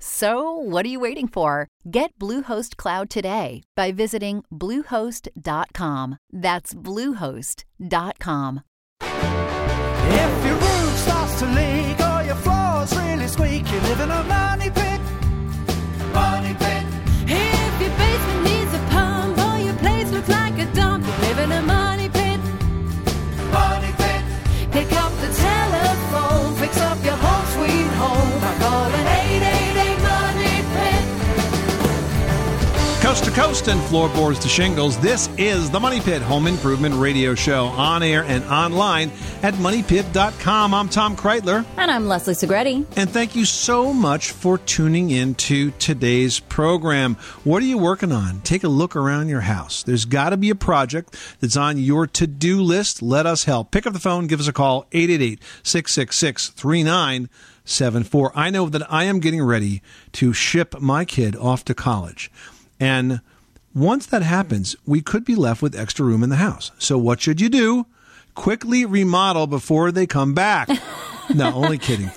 So, what are you waiting for? Get Bluehost Cloud today by visiting Bluehost.com. That's Bluehost.com. If your roof starts to leak or your floor's really squeak, you live in a money pit. Money pit. Coast and floorboards to shingles, this is the Money Pit Home Improvement Radio Show on air and online at moneypit.com. I'm Tom Kraeutler, And I'm Leslie Segrete. and thank you so much for tuning in to today's program. What are you working on? Take a look around your house. There's got to be a project that's on your to do list. Let us help. Pick up the phone, give us a call, 888 666 3974. I know that I am getting ready to ship my kid off to college. And once that happens, we could be left with extra room in the house. So what should you do? Quickly remodel before they come back. No, only kidding.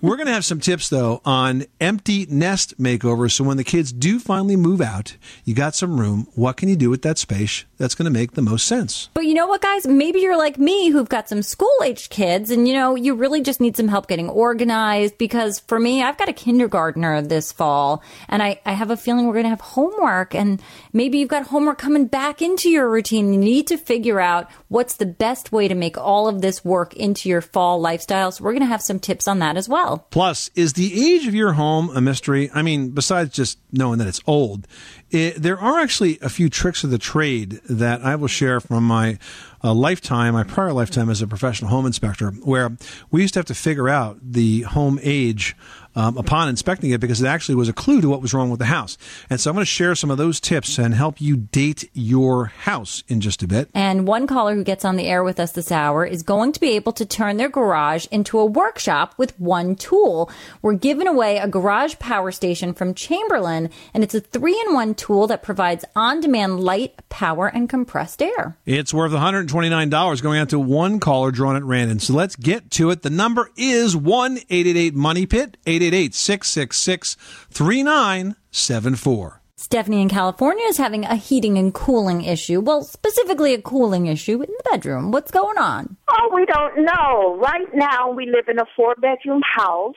We're going to have some tips though on empty nest makeovers. So when the kids do finally move out, you got some room. What can you do with that space that's going to make the most sense? But you know what, guys? Maybe you're like me who've got some school aged kids and you know, you really just need some help getting organized because for me, I've got a kindergartner this fall and I, I have a feeling we're going to have homework and maybe you've got homework coming back into your routine. You need to figure out what's the best way to make all of this work into your fall lifestyle. So we're going to have some tips on that as well. Plus, is the age of your home a mystery? I mean, besides just knowing that it's old, it, there are actually a few tricks of the trade that I will share from my uh, lifetime, my prior lifetime as a professional home inspector, where we used to have to figure out the home age um, upon inspecting it because it actually was a clue to what was wrong with the house. And so I'm going to share some of those tips and help you date your house in just a bit. And one caller who gets on the air with us this hour is going to be able to turn their garage into a workshop with one tool. We're giving away a garage power station from Chamberlain, and it's a three in one tool that provides on demand light, power, and compressed air. It's worth $129 going out to one caller drawn at random. So let's get to it. The number is 1 888 Money Pit, 888 666 3974. Stephanie in California is having a heating and cooling issue. Well, specifically a cooling issue in the bedroom. What's going on? Oh, we don't know. Right now, we live in a four bedroom house.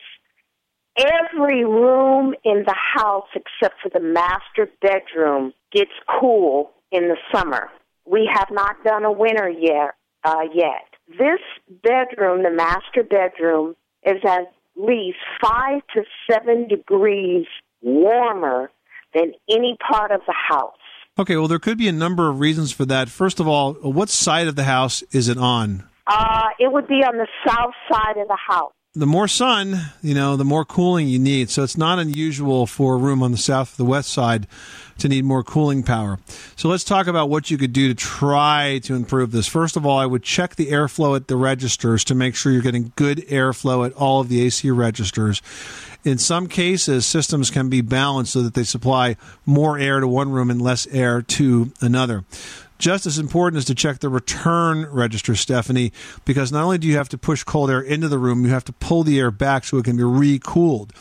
Every room in the house, except for the master bedroom, gets cool in the summer. We have not done a winter yet. Uh, yet, this bedroom, the master bedroom, is at least five to seven degrees warmer than any part of the house. Okay, well, there could be a number of reasons for that. First of all, what side of the house is it on? Uh, it would be on the south side of the house. The more sun, you know, the more cooling you need. So it's not unusual for a room on the south the west side to need more cooling power. So let's talk about what you could do to try to improve this. First of all, I would check the airflow at the registers to make sure you're getting good airflow at all of the AC registers. In some cases, systems can be balanced so that they supply more air to one room and less air to another. Just as important is to check the return register, Stephanie, because not only do you have to push cold air into the room, you have to pull the air back so it can be recooled.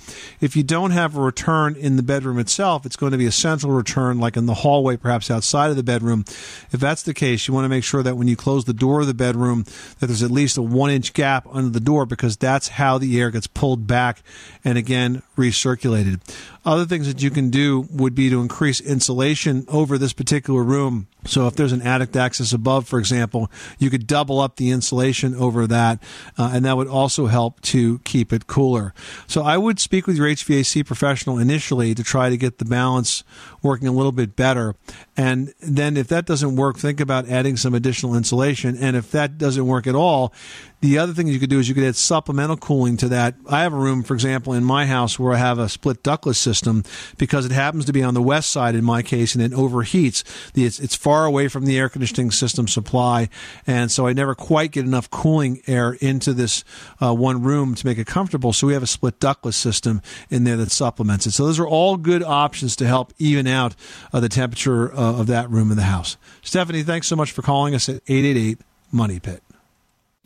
If you don't have a return in the bedroom itself, it's going to be a central return, like in the hallway, perhaps outside of the bedroom. If that's the case, you want to make sure that when you close the door of the bedroom, that there's at least a one inch gap under the door because that's how the air gets pulled back and again recirculated. Other things that you can do would be to increase insulation over this particular room. So if there's an attic access above, for example, you could double up the insulation over that, uh, and that would also help to keep it cooler. So I would speak with your HVAC professional initially to try to get the balance working a little bit better. And then if that doesn't work, think about adding some additional insulation. And if that doesn't work at all, the other thing you could do is you could add supplemental cooling to that. I have a room, for example, in my house where I have a split ductless system because it happens to be on the west side in my case and it overheats. It's, it's far away from the air conditioning system supply. And so I never quite get enough cooling air into this uh, one room to make it comfortable. So we have a split ductless system in there that supplements it. So those are all good options to help even out uh, the temperature uh, of that room in the house. Stephanie, thanks so much for calling us at 888 Money Pit.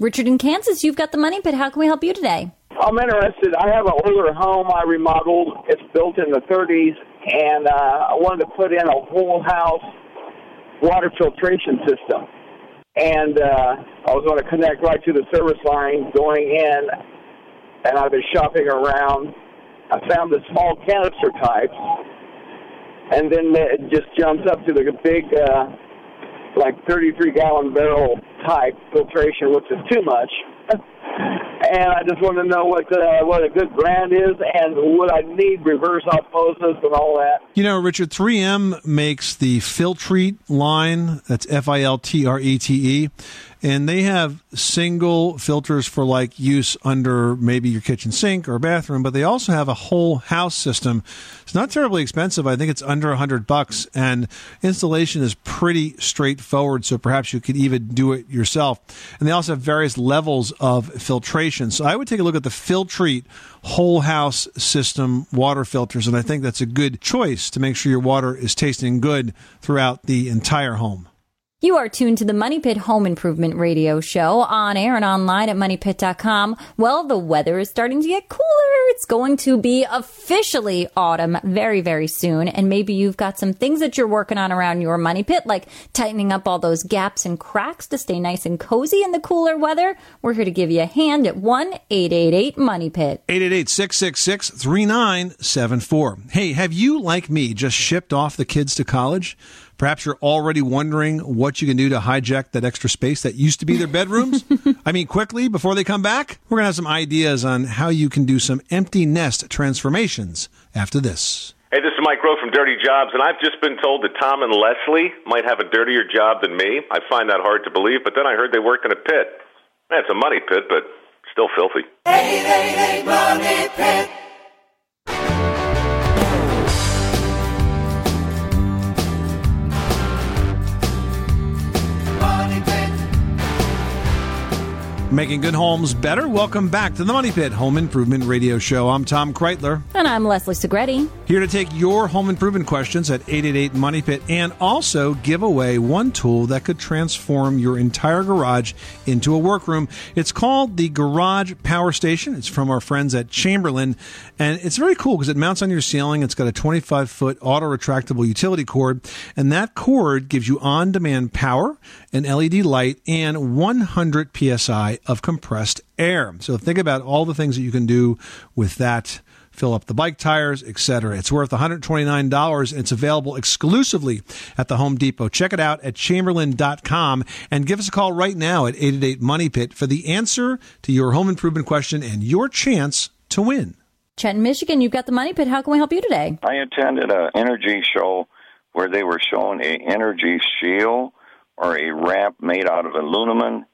Richard in Kansas, you've got the money pit. How can we help you today? I'm interested. I have an older home I remodeled. It's built in the 30s, and uh, I wanted to put in a whole house water filtration system. And uh, I was going to connect right to the service line going in, and I've been shopping around. I found the small canister types, and then it just jumps up to the big, uh, like 33 gallon barrel type filtration, which is too much. and I just want to know what uh, what a good brand is, and would I need reverse osmosis and all that. You know, Richard, 3M makes the Filtrete line. That's F I L T R E T E. And they have single filters for like use under maybe your kitchen sink or bathroom, but they also have a whole house system. It's not terribly expensive. I think it's under a hundred bucks and installation is pretty straightforward. So perhaps you could even do it yourself. And they also have various levels of filtration. So I would take a look at the Filtrete whole house system water filters. And I think that's a good choice to make sure your water is tasting good throughout the entire home. You are tuned to the Money Pit Home Improvement Radio Show on air and online at moneypit.com. Well, the weather is starting to get cooler. It's going to be officially autumn very, very soon. And maybe you've got some things that you're working on around your money pit, like tightening up all those gaps and cracks to stay nice and cozy in the cooler weather. We're here to give you a hand at 1 888 Money Pit. 888 666 3974. Hey, have you, like me, just shipped off the kids to college? Perhaps you're already wondering what you can do to hijack that extra space that used to be their bedrooms. I mean, quickly before they come back, we're going to have some ideas on how you can do some empty nest transformations after this. Hey, this is Mike Rowe from Dirty Jobs, and I've just been told that Tom and Leslie might have a dirtier job than me. I find that hard to believe, but then I heard they work in a pit. Man, it's a money pit, but still filthy. 888 Money Pit. Making good homes better. Welcome back to the Money Pit Home Improvement Radio Show. I'm Tom Kraeutler. And I'm Leslie Segrete. Here to take your home improvement questions at 888 Money Pit and also give away one tool that could transform your entire garage into a workroom. It's called the Garage Power Station. It's from our friends at Chamberlain and it's very cool because it mounts on your ceiling. It's got a 25 foot auto retractable utility cord and that cord gives you on demand power, an LED light, and 100 psi of compressed air. So think about all the things that you can do with that fill up the bike tires, etc. It's worth $129. and It's available exclusively at the Home Depot. Check it out at chamberlain.com and give us a call right now at 888 Money Pit for the answer to your home improvement question and your chance to win. Chet in Michigan, you've got the money pit. How can we help you today? I attended an energy show where they were showing an energy shield or a wrap made out of aluminum.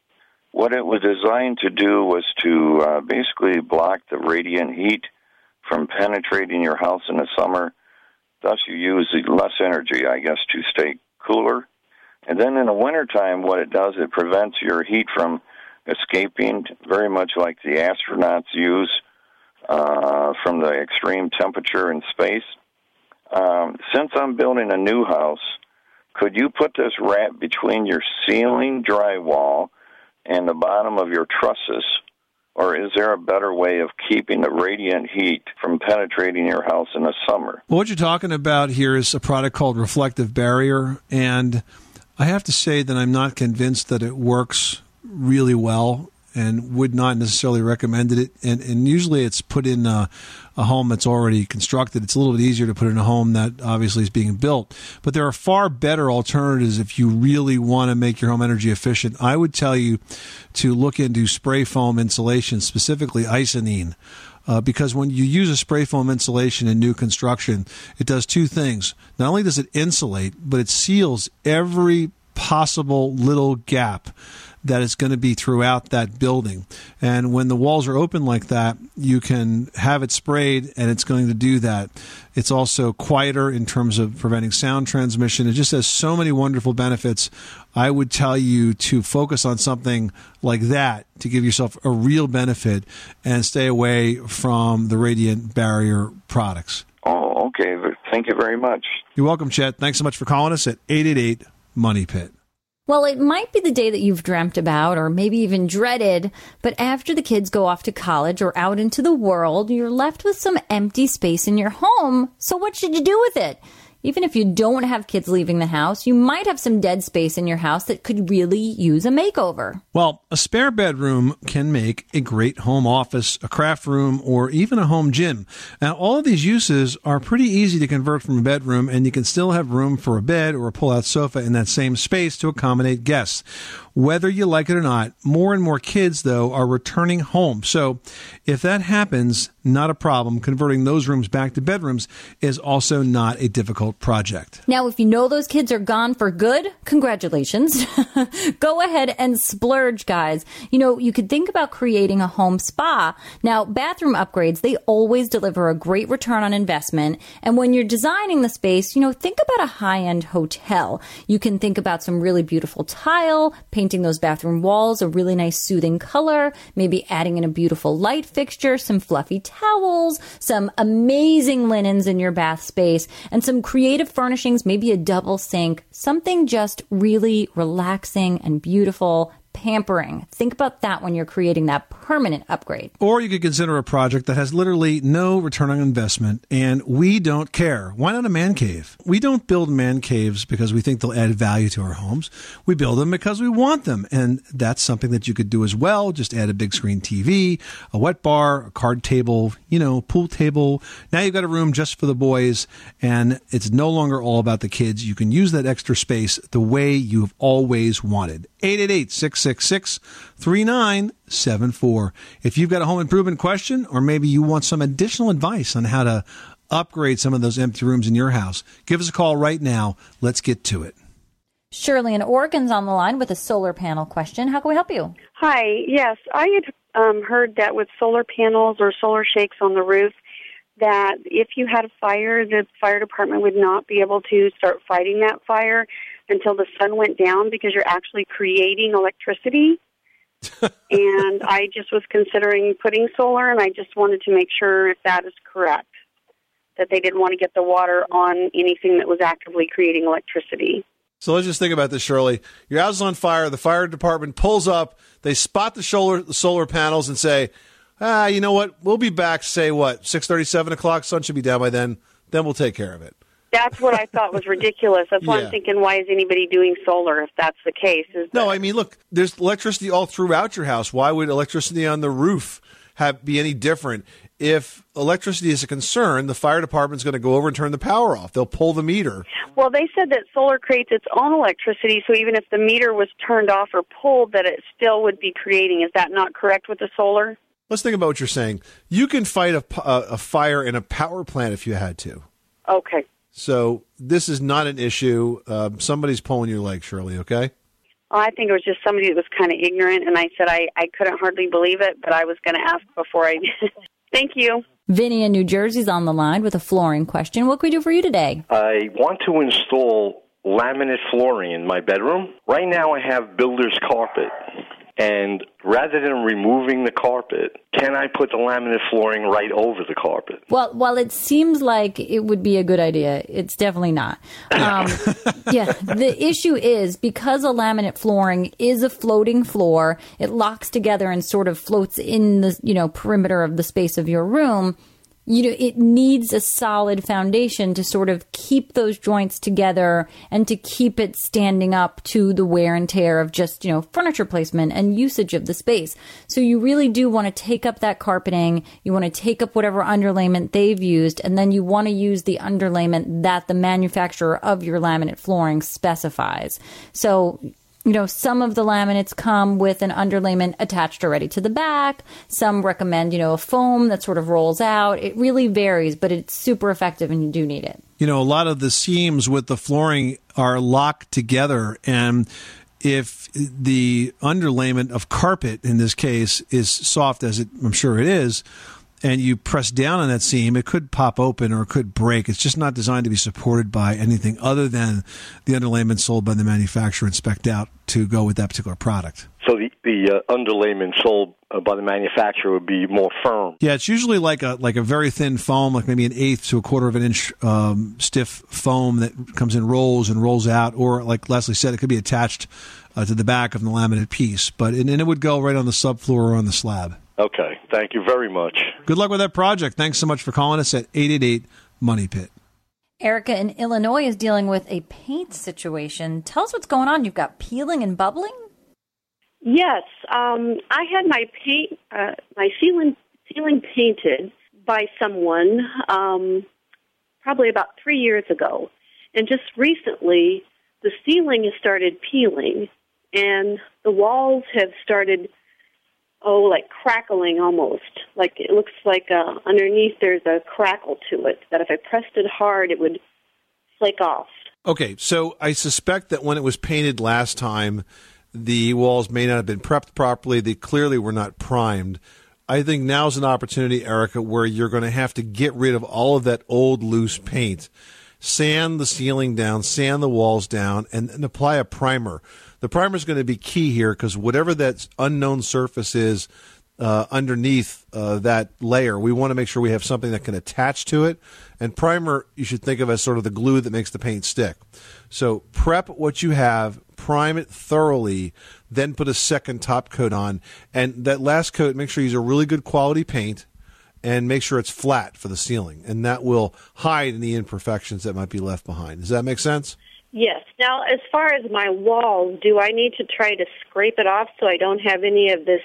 What it was designed to do was to uh, basically block the radiant heat from penetrating your house in the summer. Thus, you use less energy, I guess, to stay cooler. And then in the wintertime, what it does, it prevents your heat from escaping, very much like the astronauts use uh, from the extreme temperature in space. Um, since I'm building a new house, could you put this wrap between your ceiling drywall and the bottom of your trusses? Or is there a better way of keeping the radiant heat from penetrating your house in the summer? Well, what you're talking about here is a product called Reflective Barrier, and I have to say that I'm not convinced that it works really well. And would not necessarily recommend it. And, and usually it's put in a, a home that's already constructed. It's a little bit easier to put in a home that obviously is being built. But there are far better alternatives if you really want to make your home energy efficient. I would tell you to look into spray foam insulation, specifically Icynene. Uh, because when you use a spray foam insulation in new construction, it does two things. Not only does it insulate, but it seals every possible little gap that is going to be throughout that building. And when the walls are open like that, you can have it sprayed and it's going to do that. It's also quieter in terms of preventing sound transmission. It just has so many wonderful benefits. I would tell you to focus on something like that to give yourself a real benefit and stay away from the radiant barrier products. Oh, okay. Thank you very much. You're welcome, Chet. Thanks so much for calling us at 888 Money Pit. Well, it might be the day that you've dreamt about or maybe even dreaded, but after the kids go off to college or out into the world, you're left with some empty space in your home. So what should you do with it? Even if you don't have kids leaving the house, you might have some dead space in your house that could really use a makeover. Well, a spare bedroom can make a great home office, a craft room, or even a home gym. Now, all of these uses are pretty easy to convert from a bedroom, and you can still have room for a bed or a pull out sofa in that same space to accommodate guests. Whether you like it or not, more and more kids, though, are returning home. So if that happens, not a problem. Converting those rooms back to bedrooms is also not a difficult project. Now, if you know those kids are gone for good, congratulations. Go ahead and splurge, guys. You know, you could think about creating a home spa. Now, bathroom upgrades, they always deliver a great return on investment. And when you're designing the space, you know, think about a high end hotel. You can think about some really beautiful tile, painting those bathroom walls a really nice soothing color, maybe adding in a beautiful light fixture, some fluffy towels, some amazing linens in your bath space, and some creative furnishings, maybe a double sink, something just really relaxing and beautiful pampering. Think about that when you're creating that permanent upgrade. Or you could consider a project that has literally no return on investment and we don't care. Why not a man cave? We don't build man caves because we think they'll add value to our homes. We build them because we want them. And that's something that you could do as well. Just add a big screen TV, a wet bar, a card table, you know, pool table. Now you've got a room just for the boys and it's no longer all about the kids. You can use that extra space the way you've always wanted. 888 666 3974. If you've got a home improvement question, or maybe you want some additional advice on how to upgrade some of those empty rooms in your house, give us a call right now. Let's get to it. Shirley in Oregon's on the line with a solar panel question. How can we help you? Hi. Yes, I had um, heard that with solar panels or solar shakes on the roof, that if you had a fire, the fire department would not be able to start fighting that fire until the sun went down because you're actually creating electricity. and I just was considering putting solar, and I just wanted to make sure if that is correct. That they didn't want to get the water on anything that was actively creating electricity. So let's just think about this, Shirley. Your house is on fire. The fire department pulls up. They spot the solar the solar panels and say, "Ah, you know what? We'll be back. Say what? Six thirty, seven o'clock. Sun should be down by then. Then we'll take care of it." That's what I thought was ridiculous. That's why Yeah. I'm thinking, why is anybody doing solar if that's the case? Is No, I mean, look, there's electricity all throughout your house. Why would electricity on the roof have be any different? If electricity is a concern, the fire department's going to go over and turn the power off. They'll pull the meter. Well, they said that solar creates its own electricity, so even if the meter was turned off or pulled, that it still would be creating. Is that not correct with the solar? Let's think about what you're saying. You can fight a fire in a power plant if you had to. Okay. So this is not an issue. Um, somebody's pulling your leg, Shirley. Okay. Well, I think it was just somebody that was kind of ignorant, and I said I, I couldn't hardly believe it, but I was going to ask before I. Thank you. Vinny in New Jersey's on the line with a flooring question. What can we do for you today? I want to install laminate flooring in my bedroom. Right now, I have builder's carpet. And rather than removing the carpet, can I put the laminate flooring right over the carpet? Well, while it seems like it would be a good idea, it's definitely not. Um, yeah, the issue is because a laminate flooring is a floating floor, it locks together and sort of floats in the you know perimeter of the space of your room. You know, it needs a solid foundation to sort of keep those joints together and to keep it standing up to the wear and tear of just, you know, furniture placement and usage of the space. So you really do want to take up that carpeting. You want to take up whatever underlayment they've used, and then you want to use the underlayment that the manufacturer of your laminate flooring specifies. So you know, some of the laminates come with an underlayment attached already to the back. Some recommend, you know, a foam that sort of rolls out. It really varies, but it's super effective and you do need it. You know, a lot of the seams with the flooring are locked together and if the underlayment of carpet in this case is soft as it I'm sure it is, and you press down on that seam, it could pop open or it could break. It's just not designed to be supported by anything other than the underlayment sold by the manufacturer and spec'd out to go with that particular product. So the the uh, underlayment sold uh, by the manufacturer would be more firm. Yeah, it's usually like a like a very thin foam, like maybe an eighth to a quarter of an inch um, stiff foam that comes in rolls and rolls out, or like Leslie said, it could be attached uh, to the back of the laminate piece, but and, and it would go right on the subfloor or on the slab. Okay, thank you very much. Good luck with that project. Thanks so much for calling us at 888 Money Pit. Erica in Illinois is dealing with a paint situation. Tell us what's going on. You've got peeling and bubbling? Yes, um, I had my paint, uh, my ceiling ceiling painted by someone um, probably about three years ago, and just recently the ceiling has started peeling, and the walls have started oh like crackling almost like it looks like uh, underneath there's a crackle to it that if I pressed it hard it would flake off. Okay, so I suspect that when it was painted last time, the walls may not have been prepped properly. They clearly were not primed. I think now's an opportunity, Erica, where you're going to have to get rid of all of that old loose paint, sand the ceiling down, sand the walls down, and, and apply a primer. The primer is going to be key here because whatever that unknown surface is uh, underneath uh, that layer, we want to make sure we have something that can attach to it. And primer, you should think of as sort of the glue that makes the paint stick. So prep what you have, prime it thoroughly, then put a second top coat on. And that last coat, make sure you use a really good quality paint and make sure it's flat for the ceiling. And that will hide any imperfections that might be left behind. Does that make sense? Yes. Now, as far as my walls, do I need to try to scrape it off so I don't have any of this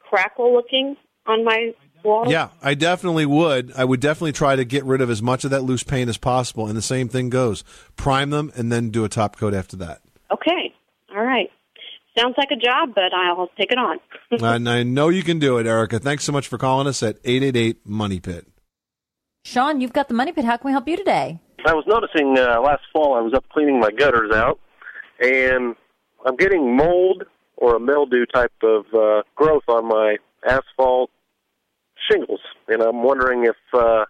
crackle looking on my wall? Yeah, I definitely would. I would definitely try to get rid of as much of that loose paint as possible. And the same thing goes prime them and then do a top coat after that. Okay. All right. Sounds like a job, but I'll take it on. and I know you can do it, Erica. Thanks so much for calling us at 888 Money Pit. Sean, you've got the money pit. How can we help you today? I was noticing uh, last fall I was up cleaning my gutters out, and I'm getting mold or a mildew type of uh, growth on my asphalt shingles, and I'm wondering if uh,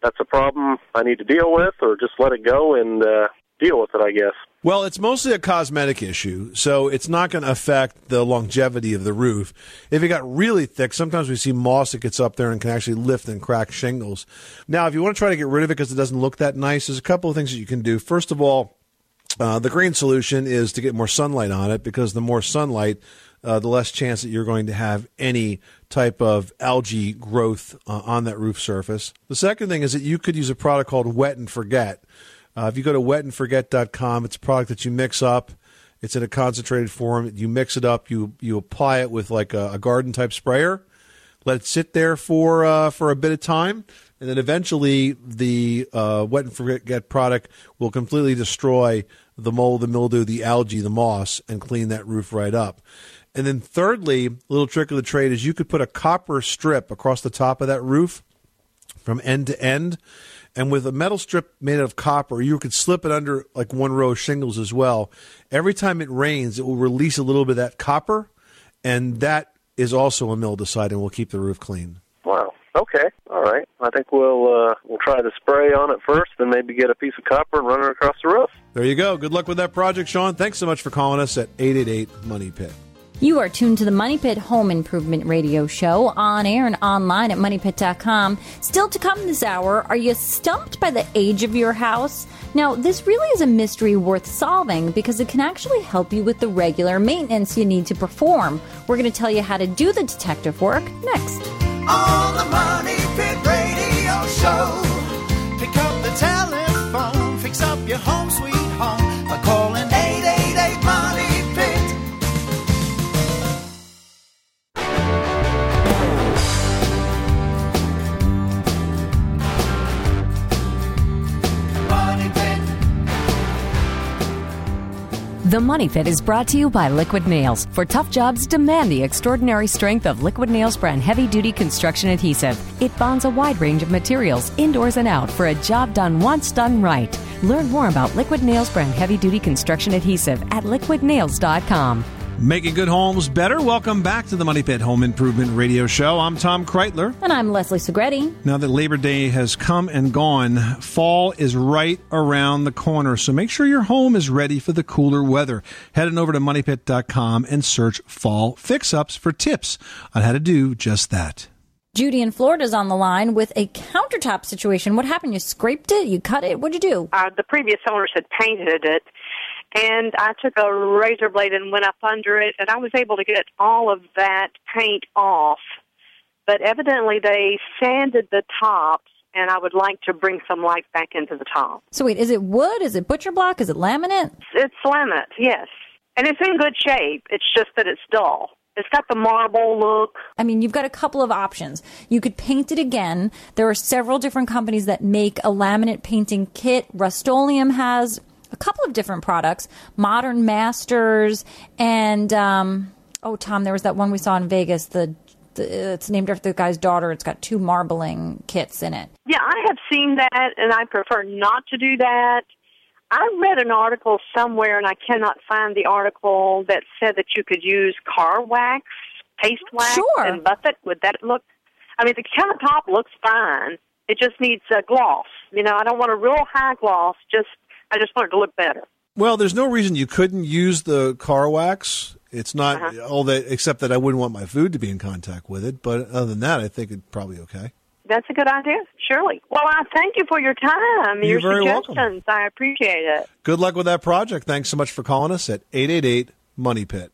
that's a problem I need to deal with, or just let it go and uh, deal with it. I guess. Well, it's mostly a cosmetic issue, so it's not going to affect the longevity of the roof. If it got really thick, sometimes we see moss that gets up there and can actually lift and crack shingles. Now, if you want to try to get rid of it because it doesn't look that nice, there's a couple of things that you can do. First of all, uh, the green solution is to get more sunlight on it because the more sunlight, uh, the less chance that you're going to have any type of algae growth uh, on that roof surface. The second thing is that you could use a product called Wet and Forget. Uh, if you go to wetandforget.com, it's a product that you mix up. It's in a concentrated form. You mix it up. You you apply it with like a, a garden type sprayer. Let it sit there for uh, for a bit of time, and then eventually the uh, wet and forget product will completely destroy the mold, the mildew, the algae, the moss, and clean that roof right up. And then thirdly, a little trick of the trade is you could put a copper strip across the top of that roof from end to end and with a metal strip made out of copper, you could slip it under like one row of shingles as well. Every time it rains, it will release a little bit of that copper, and that is also a mildewcide and will keep the roof clean. Wow. Okay. All right. I think we'll uh, we'll try the spray on it first, then maybe get a piece of copper and run it across the roof. There you go. Good luck with that project, Sean. Thanks so much for calling us at 888 Money Pit. You are tuned to the Money Pit Home Improvement Radio Show on air and online at moneypit.com. Still to come this hour, are you stumped by the age of your house? Now, this really is a mystery worth solving because it can actually help you with the regular maintenance you need to perform. We're going to tell you how to do the detective work next. On the Money Pit Radio. show. Pick up the telephone, fix up your home The Money Pit is brought to you by Liquid Nails. For tough jobs, demand the extraordinary strength of Liquid Nails brand heavy duty construction adhesive. It bonds a wide range of materials, indoors and out, for a job done once done right. Learn more about Liquid Nails brand heavy duty construction adhesive at liquidnails.com. Making good homes better. Welcome back to the Money Pit Home Improvement Radio Show. I'm Tom Kraeutler. And I'm Leslie Segrete. Now that Labor Day has come and gone, fall is right around the corner. So make sure your home is ready for the cooler weather. Head on over to moneypit.com and search fall fix ups for tips on how to do just that. Judy in Florida's on the line with a countertop situation. What happened? You scraped it? You cut it? What'd you do? uh, the previous owners had painted it, and I took a razor blade and went up under it, and I was able to get all of that paint off. But evidently, they sanded the tops, and I would like to bring some life back into the top. So wait, is it wood? Is it butcher block? Is it laminate? It's laminate, yes, and it's in good shape. It's just that it's dull. It's got the marble look. I mean, you've got a couple of options. You could paint it again. There are several different companies that make a laminate painting kit. Rust-Oleum has a couple of different products. Modern Masters and um, oh, Tom, there was that one we saw in Vegas. The, the it's named after the guy's daughter. It's got two marbling kits in it. Yeah, I have seen that, and I prefer not to do that. I read an article somewhere, and I cannot find the article that said that you could use car wax, paste wax, Sure. and buff it. Would that look? I mean, the countertop looks fine. It just needs a gloss. You know, I don't want a real high gloss. Just, I just want it to look better. Well, there's no reason you couldn't use the car wax. It's not Uh-huh. all that, except that I wouldn't want my food to be in contact with it. But other than that, I think it's probably okay. That's a good idea, surely. Well, I thank you for your time, You're your very welcome. suggestions. I appreciate it. Good luck with that project. Thanks so much for calling us at 888 Money Pit.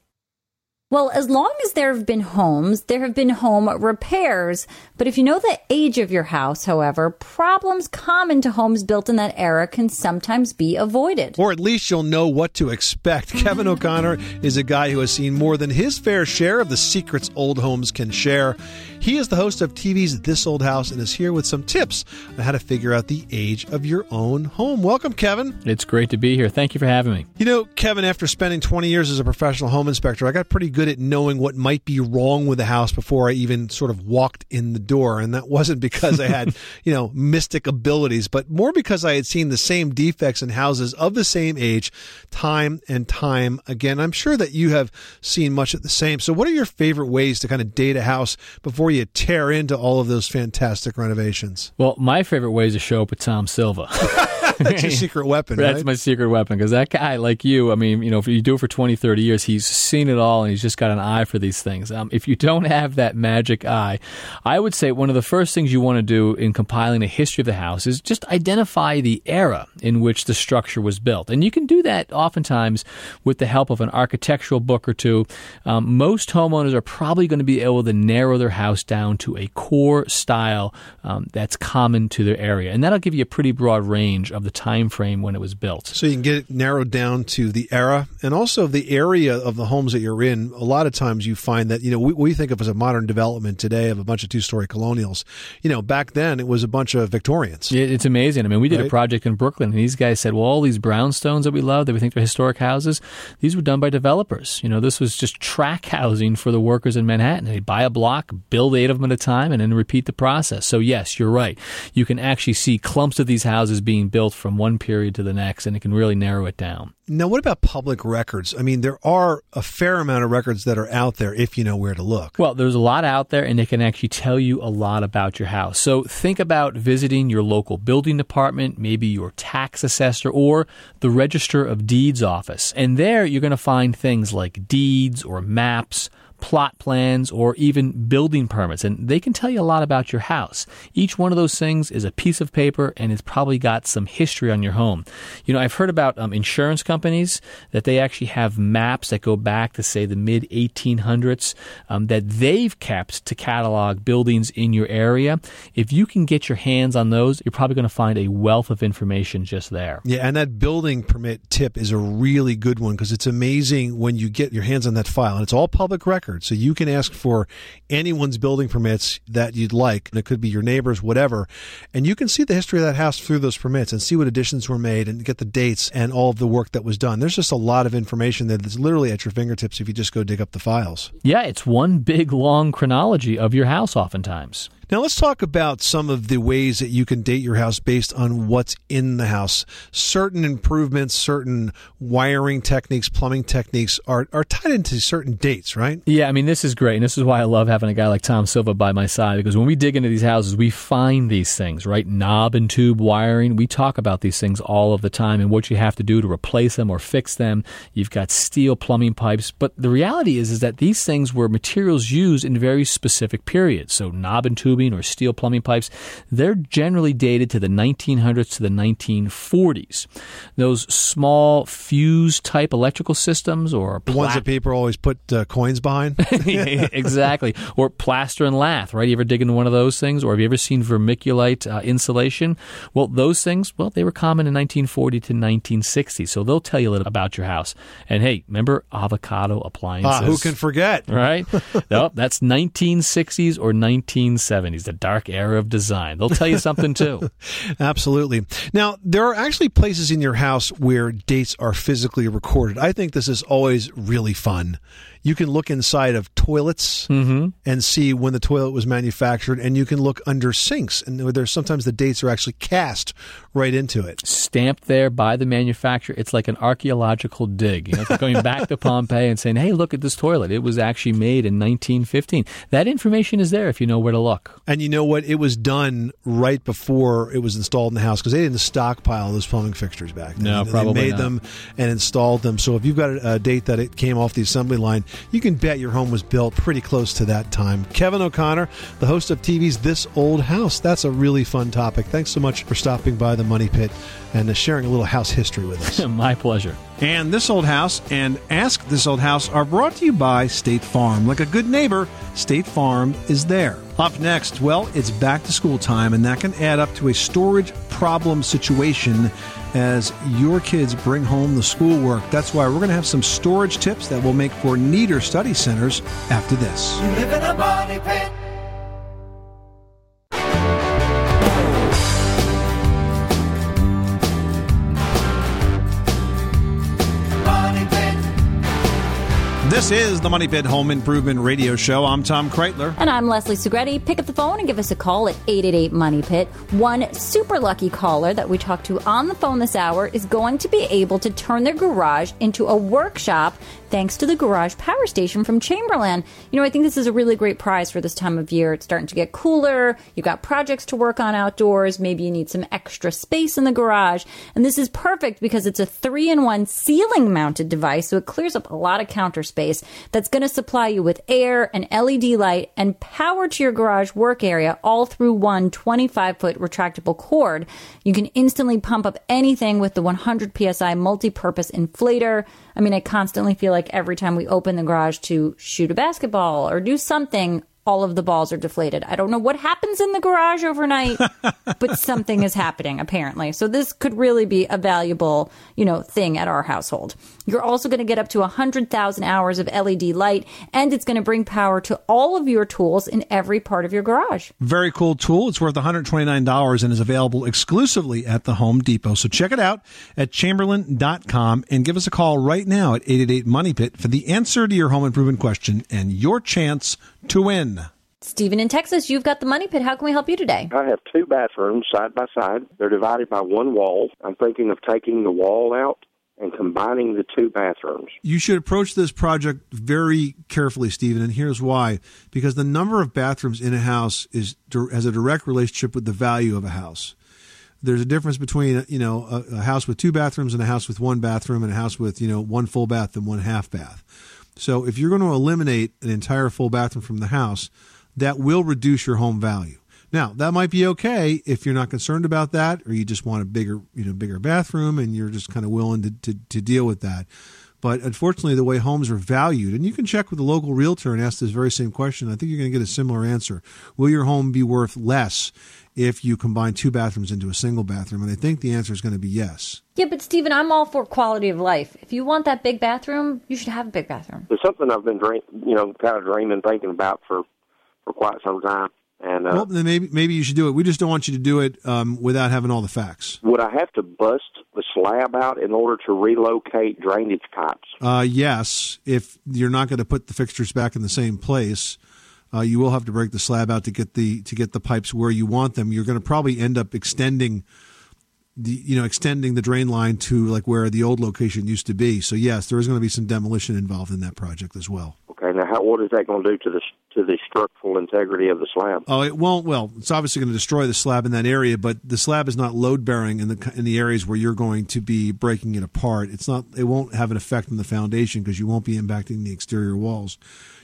Well, as long as there have been homes, there have been home repairs. But if you know the age of your house, however, problems common to homes built in that era can sometimes be avoided. Or at least you'll know what to expect. Kevin O'Connor is a guy who has seen more than his fair share of the secrets old homes can share. He is the host of TV's This Old House and is here with some tips on how to figure out the age of your own home. Welcome, Kevin. It's great to be here. Thank you for having me. You know, Kevin, after spending 20 years as a professional home inspector, I got pretty good at knowing what might be wrong with the house before I even sort of walked in the door. And that wasn't because I had, you know, mystic abilities, but more because I had seen the same defects in houses of the same age time and time again. I'm sure that you have seen much of the same. So, what are your favorite ways to kind of date a house before you tear into all of those fantastic renovations? Well, my favorite way is to show up with Tom Silva. That's your secret weapon, That's right? my secret weapon because that guy, like you, I mean, you know, if you do it for 20, 30 years, he's seen it all and he's just got an eye for these things. Um, if you don't have that magic eye, I would say one of the first things you want to do in compiling a history of the house is just identify the era in which the structure was built. And you can do that oftentimes with the help of an architectural book or two. Um, most homeowners are probably going to be able to narrow their house down to a core style um, that's common to their area. And that'll give you a pretty broad range of the time frame when it was built. So you can get it narrowed down to the era and also the area of the homes that you're in. A lot of times you find that, you know, we, we think of as a modern development today of a bunch of two story colonials. You know, back then it was a bunch of Victorians. It- It's amazing. I mean, we did a project in Brooklyn, and these guys said, "Well, all these brownstones that we love, that we think are historic houses, these were done by developers. You know, this was just track housing for the workers in Manhattan. They buy a block, build eight of them at a time, and then repeat the process." So, yes, you're right. You can actually see clumps of these houses being built from one period to the next, and it can really narrow it down. Now, what about public records? I mean, there are a fair amount of records that are out there if you know where to look. Well, there's a lot out there, and they can actually tell you a lot about your house. So think about visiting your local building department, maybe your tax assessor, or the Register of Deeds office. And there you're going to find things like deeds or maps. Plot plans, or even building permits. And they can tell you a lot about your house. Each one of those things is a piece of paper and it's probably got some history on your home. You know, I've heard about um, insurance companies that they actually have maps that go back to, say, the mid 1800s um, that they've kept to catalog buildings in your area. If you can get your hands on those, you're probably going to find a wealth of information just there. Yeah, and that building permit tip is a really good one because it's amazing when you get your hands on that file, and it's all public record. So you can ask for anyone's building permits that you'd like, and it could be your neighbors, whatever, and you can see the history of that house through those permits and see what additions were made and get the dates and all of the work that was done. There's just a lot of information there that's literally at your fingertips if you just go dig up the files. Yeah, it's one big long chronology of your house, oftentimes. Now let's talk about some of the ways that you can date your house based on what's in the house. Certain improvements, certain wiring techniques, plumbing techniques are, are tied into certain dates, right? Yeah, I mean, this is great. And this is why I love having a guy like Tom Silva by my side because when we dig into these houses, we find these things, right? Knob and tube wiring. We talk about these things all of the time and what you have to do to replace them or fix them. You've got steel plumbing pipes. But the reality is, is that these things were materials used in very specific periods. So knob and tubing or steel plumbing pipes, they're generally dated to the 1900s to the 1940s. Those small fuse type electrical systems or The ones that people always put uh, coins behind. exactly. Or plaster and lath, right? You ever dig into one of those things? Or have you ever seen vermiculite uh, insulation? Well, those things, well, they were common in 1940 to 1960. So they'll tell you a little about your house. And hey, remember avocado appliances? Ah, who can forget? Right? nope, that's 1960s or 1970s, the dark era of design. They'll tell you something too. Absolutely. Now, there are actually places in your house where dates are physically recorded. I think this is always really fun. You can look inside of toilets Mm-hmm. and see when the toilet was manufactured, and you can look under sinks, and there's sometimes the dates are actually cast right into it. stamped there by the manufacturer. It's like an archaeological dig. You know, it's like going back to Pompeii and saying, "Hey, look at this toilet. It was actually made in 1915." That information is there if you know where to look. And you know what? It was done right before it was installed in the house because they didn't stockpile those plumbing fixtures back then. No, They probably made not. them and installed them. So if you've got a, a date that it came off the assembly line, you can bet your home was built pretty close to that time. Kevin O'Connor, the host of TV's This Old House. That's a really fun topic. Thanks so much for stopping by the Money Pit and uh, sharing a little house history with us. My pleasure. And This Old House and Ask This Old House are brought to you by State Farm. Like a good neighbor, State Farm is there. Up next, well, it's back to school time, and that can add up to a storage problem situation as your kids bring home the schoolwork. That's why we're going to have some storage tips that will make for neater study centers after this. This is the Money Pit Home Improvement Radio Show. I'm Tom Kraeutler. And I'm Leslie Segrete. Pick up the phone and give us a call at 888 Money Pit. One super lucky caller that we talked to on the phone this hour is going to be able to turn their garage into a workshop thanks to the Garage Power Station from Chamberlain. You know, I think this is a really great prize for this time of year. It's starting to get cooler. You've got projects to work on outdoors. Maybe you need some extra space in the garage. And this is perfect because it's a three in one ceiling mounted device. So it clears up a lot of counter space that's going to supply you with air, an LED light, and power to your garage work area all through one 25 foot retractable cord. You can instantly pump up anything with the 100 psi multi purpose inflator. I mean, I constantly feel like every time we open the garage to shoot a basketball or do something, all of the balls are deflated. I don't know what happens in the garage overnight, but something is happening apparently. So this could really be a valuable, you know, thing at our household. You're also going to get up to 100,000 hours of LED light and it's going to bring power to all of your tools in every part of your garage. Very cool tool. It's worth $129 and is available exclusively at the Home Depot. So check it out at chamberlain.com and give us a call right now at 888 Money Pit for the answer to your home improvement question and your chance to win. Stephen in Texas, you've got the money pit. How can we help you today? I have two bathrooms side by side. They're divided by one wall. I'm thinking of taking the wall out and combining the two bathrooms. You should approach this project very carefully, Stephen, and here's why. Because the number of bathrooms in a house is has a direct relationship with the value of a house. There's a difference between you know a, a house with two bathrooms and a house with one bathroom and a house with you know one full bath and one half bath. So if you're going to eliminate an entire full bathroom from the house, that will reduce your home value. Now, that might be okay if you're not concerned about that or you just want a bigger, you know, bigger bathroom and you're just kind of willing to, to, to deal with that. But unfortunately, the way homes are valued, and you can check with the local realtor and ask this very same question. I think you're going to get a similar answer. Will your home be worth less if you combine two bathrooms into a single bathroom? And I think the answer is going to be yes. Yeah, but Stephen, I'm all for quality of life. If you want that big bathroom, you should have a big bathroom. It's something I've been dream, you know, kind of dreaming, thinking about for for quite some time. And uh, well, then maybe maybe you should do it. We just don't want you to do it um, without having all the facts. would I have to bust the slab out in order to relocate drainage pipes? Uh, yes, if you're not going to put the fixtures back in the same place, uh, you will have to break the slab out to get the to get the pipes where you want them. You're going to probably end up extending the you know extending the drain line to like where the old location used to be. So yes, there is going to be some demolition involved in that project as well. Now how, what is that going to do to the to the structural integrity of the slab? Oh, it won't. Well, it's obviously going to destroy the slab in that area, but the slab is not load bearing in the in the areas where you're going to be breaking it apart. It's not. It won't have an effect on the foundation because you won't be impacting the exterior walls.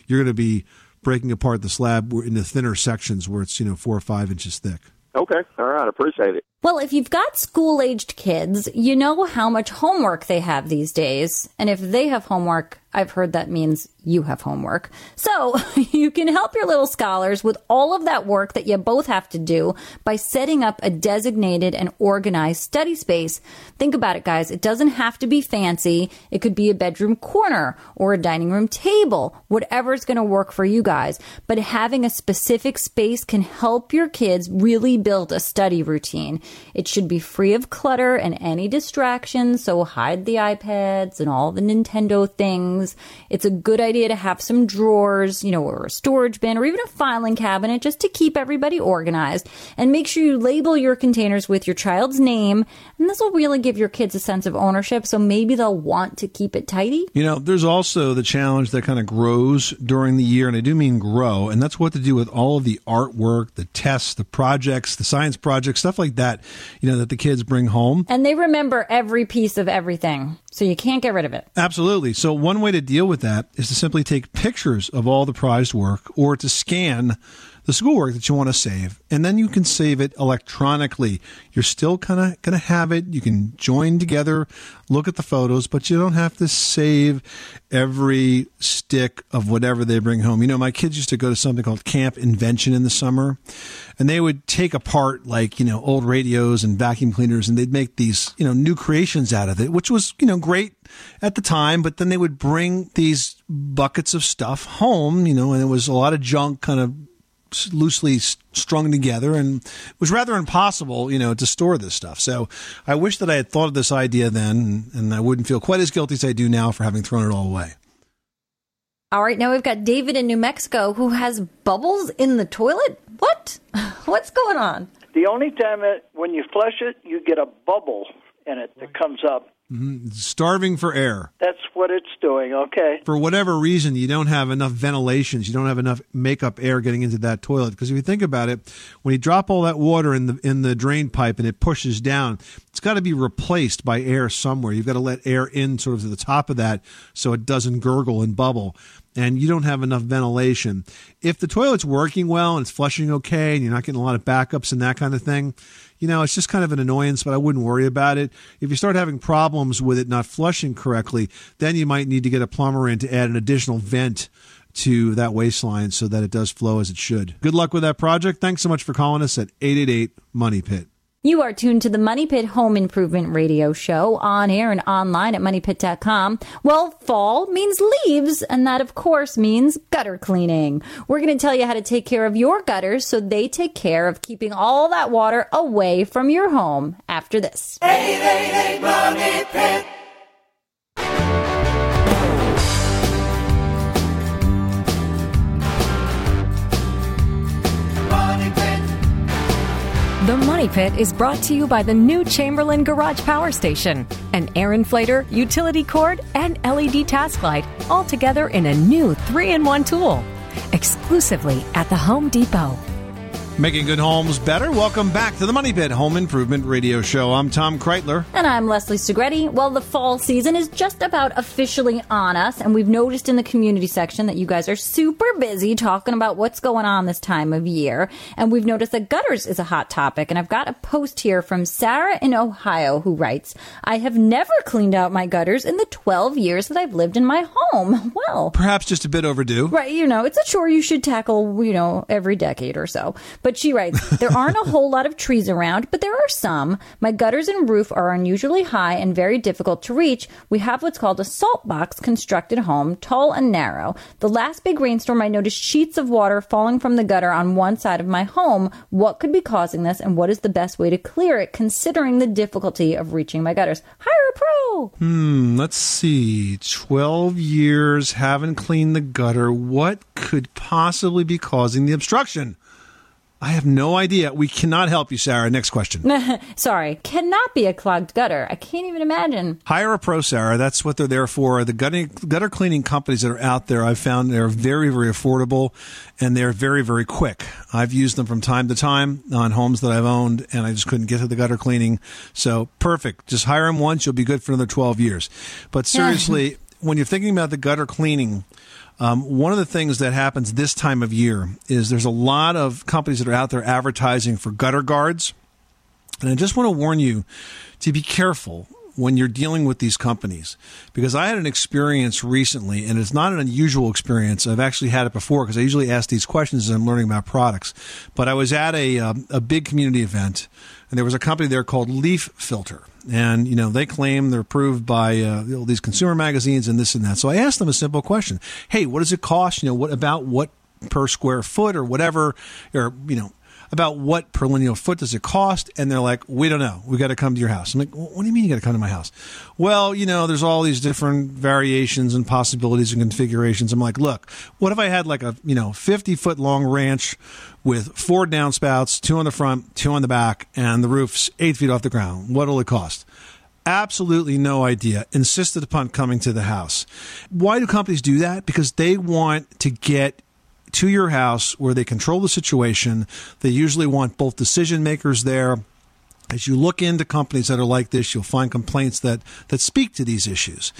You're going to be breaking apart the slab in the thinner sections where it's you know four or five inches thick. Okay, all right, appreciate it. Well, if you've got school aged kids, you know how much homework they have these days. And if they have homework, I've heard that means you have homework. So you can help your little scholars with all of that work that you both have to do by setting up a designated and organized study space. Think about it, guys. It doesn't have to be fancy. It could be a bedroom corner or a dining room table, whatever's going to work for you guys. But having a specific space can help your kids really build a study routine. It should be free of clutter and any distractions, so hide the iPads and all the Nintendo things. It's a good idea to have some drawers, you know, or a storage bin or even a filing cabinet just to keep everybody organized. And make sure you label your containers with your child's name, and this will really give your kids a sense of ownership, so maybe they'll want to keep it tidy. You know, there's also the challenge that kind of grows during the year, and I do mean grow, and that's what to do with all of the artwork, the tests, the projects, the science projects, stuff like that, you know, that the kids bring home. And they remember every piece of everything, so you can't get rid of it. Absolutely. So, one way to deal with that is to simply take pictures of all the prized work or to scan the schoolwork that you want to save, and then you can save it electronically. You're still kind of going to have it. You can join together, look at the photos, but you don't have to save every stick of whatever they bring home. You know, my kids used to go to something called Camp Invention in the summer, and they would take apart like, you know, old radios and vacuum cleaners, and they'd make these, you know, new creations out of it, which was, you know, great at the time, but then they would bring these buckets of stuff home, you know, and it was a lot of junk kind of loosely strung together and it was rather impossible, you know, to store this stuff. So I wish that I had thought of this idea then and I wouldn't feel quite as guilty as I do now for having thrown it all away. All right, now we've got David in New Mexico who has bubbles in the toilet. What? What's going on? The only time it, when you flush it, you get a bubble in it that comes up. Mhm. Starving for air. That's what it's doing. Okay. For whatever reason, you don't have enough ventilations. You don't have enough makeup air getting into that toilet. Because if you think about it, when you drop all that water in the in the drain pipe and it pushes down, it's got to be replaced by air somewhere. You've got to let air in sort of to the top of that so it doesn't gurgle and bubble. And you don't have enough ventilation. If the toilet's working well and it's flushing okay, and you're not getting a lot of backups and that kind of thing, you know, it's just kind of an annoyance, but I wouldn't worry about it. If you start having problems with it not flushing correctly, then you might need to get a plumber in to add an additional vent to that waste line so that it does flow as it should. Good luck with that project. Thanks so much for calling us at 888 Money Pit. You are tuned to the Money Pit Home Improvement Radio Show on air and online at moneypit.com. Well, fall means leaves, and that, of course, means gutter cleaning. We're going to tell you how to take care of your gutters so they take care of keeping all that water away from your home after this. 888 Money Pit. Money Pit is brought to you by the new Chamberlain Garage Power Station, an air inflator, utility cord, and LED task light, all together in a new three in one tool. Exclusively at the Home Depot. Making good homes better. Welcome back to the Money Pit Home Improvement Radio Show. I'm Tom Kraeutler. And I'm Leslie Segrete. Well, the fall season is just about officially on us, and we've noticed in the community section that you guys are super busy talking about what's going on this time of year. And we've noticed that gutters is a hot topic. And I've got a post here from Sarah in Ohio who writes, I have never cleaned out my gutters in the 12 years that I've lived in my home. Well, Perhaps just a bit overdue. Right, you know, it's a chore you should tackle, you know, every decade or so. But she writes, there aren't a whole lot of trees around, but there are some. My gutters and roof are unusually high and very difficult to reach. We have what's called a salt box constructed home, tall and narrow. The last big rainstorm, I noticed sheets of water falling from the gutter on one side of my home. What could be causing this, and what is the best way to clear it, considering the difficulty of reaching my gutters? Hire a pro! Hmm, let's see. 12 years, haven't cleaned the gutter. What could possibly be causing the obstruction? I have no idea. We cannot help you, Sarah. Next question. Sorry, cannot be a clogged gutter. I can't even imagine. Hire a pro, Sarah. That's what they're there for. The gutter, gutter cleaning companies that are out there, I've found they're very, very affordable and they're very, very quick. I've used them from time to time on homes that I've owned and I just couldn't get to the gutter cleaning. So perfect. Just hire them once. You'll be good for another 12 years. But seriously, when you're thinking about the gutter cleaning, um, one of the things that happens this time of year is there's a lot of companies that are out there advertising for gutter guards. And I just want to warn you to be careful when you're dealing with these companies because I had an experience recently and it's not an unusual experience. I've actually had it before because I usually ask these questions as I'm learning about products. But I was at a, um, a big community event and there was a company there called LeafFilter. And, you know, they claim they're approved by uh, all these consumer magazines and this and that. So I asked them a simple question. Hey, what does it cost? You know, what about what per square foot or whatever, or, you know, about what per lineal foot does it cost? And they're like, we don't know. We got to come to your house. I'm like, what do you mean you got to come to my house? Well, you know, there's all these different variations and possibilities and configurations. I'm like, look, what if I had like a, you know, 50 foot long ranch with four downspouts, two on the front, two on the back, and the roof's eight feet off the ground? What'll it cost? Absolutely no idea. Insisted upon coming to the house. Why do companies do that? Because they want to get to your house where they control the situation. They usually want both decision makers there. As you look into companies that are like this, you'll find complaints that, that speak to these issues.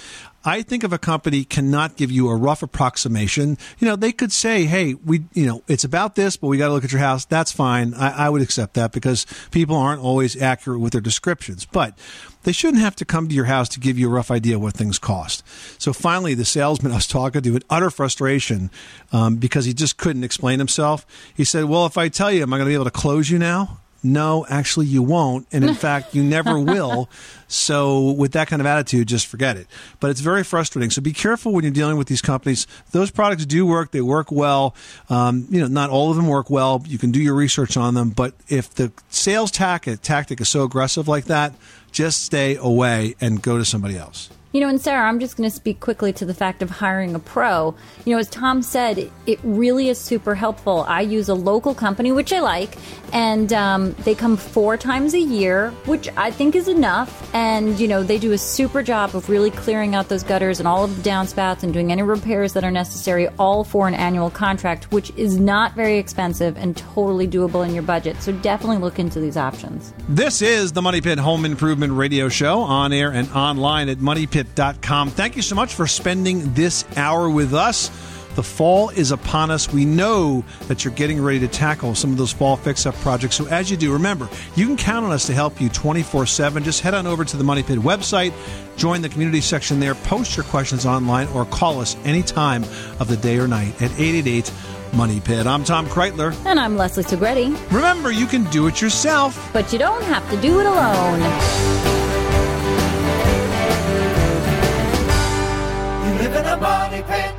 I think if a company cannot give you a rough approximation, you know, they could say, hey, we, you know, it's about this, but we got to look at your house. That's fine. I, I would accept that because people aren't always accurate with their descriptions. But they shouldn't have to come to your house to give you a rough idea what things cost. So finally, the salesman I was talking to, in utter frustration, um, because he just couldn't explain himself, he said, well, if I tell you, am I going to be able to close you now? No, actually, you won't. And in fact, you never will. So, with that kind of attitude, just forget it. But it's very frustrating. So, be careful when you're dealing with these companies. Those products do work, they work well. Um, you know, not all of them work well. You can do your research on them. But if the sales tactic, tactic is so aggressive like that, just stay away and go to somebody else. You know, and Sarah, I'm just going to speak quickly to the fact of hiring a pro. You know, as Tom said, it, really is super helpful. I use a local company, which I like, and um, they come four times a year, which I think is enough. And, you know, they do a super job of really clearing out those gutters and all of the downspouts and doing any repairs that are necessary, all for an annual contract, which is not very expensive and totally doable in your budget. So definitely look into these options. This is the Money Pit Home Improvement Radio Show on air and online at moneypit.com. Thank you so much for spending this hour with us. The fall is upon us. We know that you're getting ready to tackle some of those fall fix up projects. So, as you do, remember, you can count on us to help you 24 7. Just head on over to the Money Pit website, join the community section there, post your questions online, or call us any time of the day or night at 888 Money Pit. I'm Tom Kraeutler. And I'm Leslie Segrete. Remember, you can do it yourself. But you don't have to do it alone. than a money pit.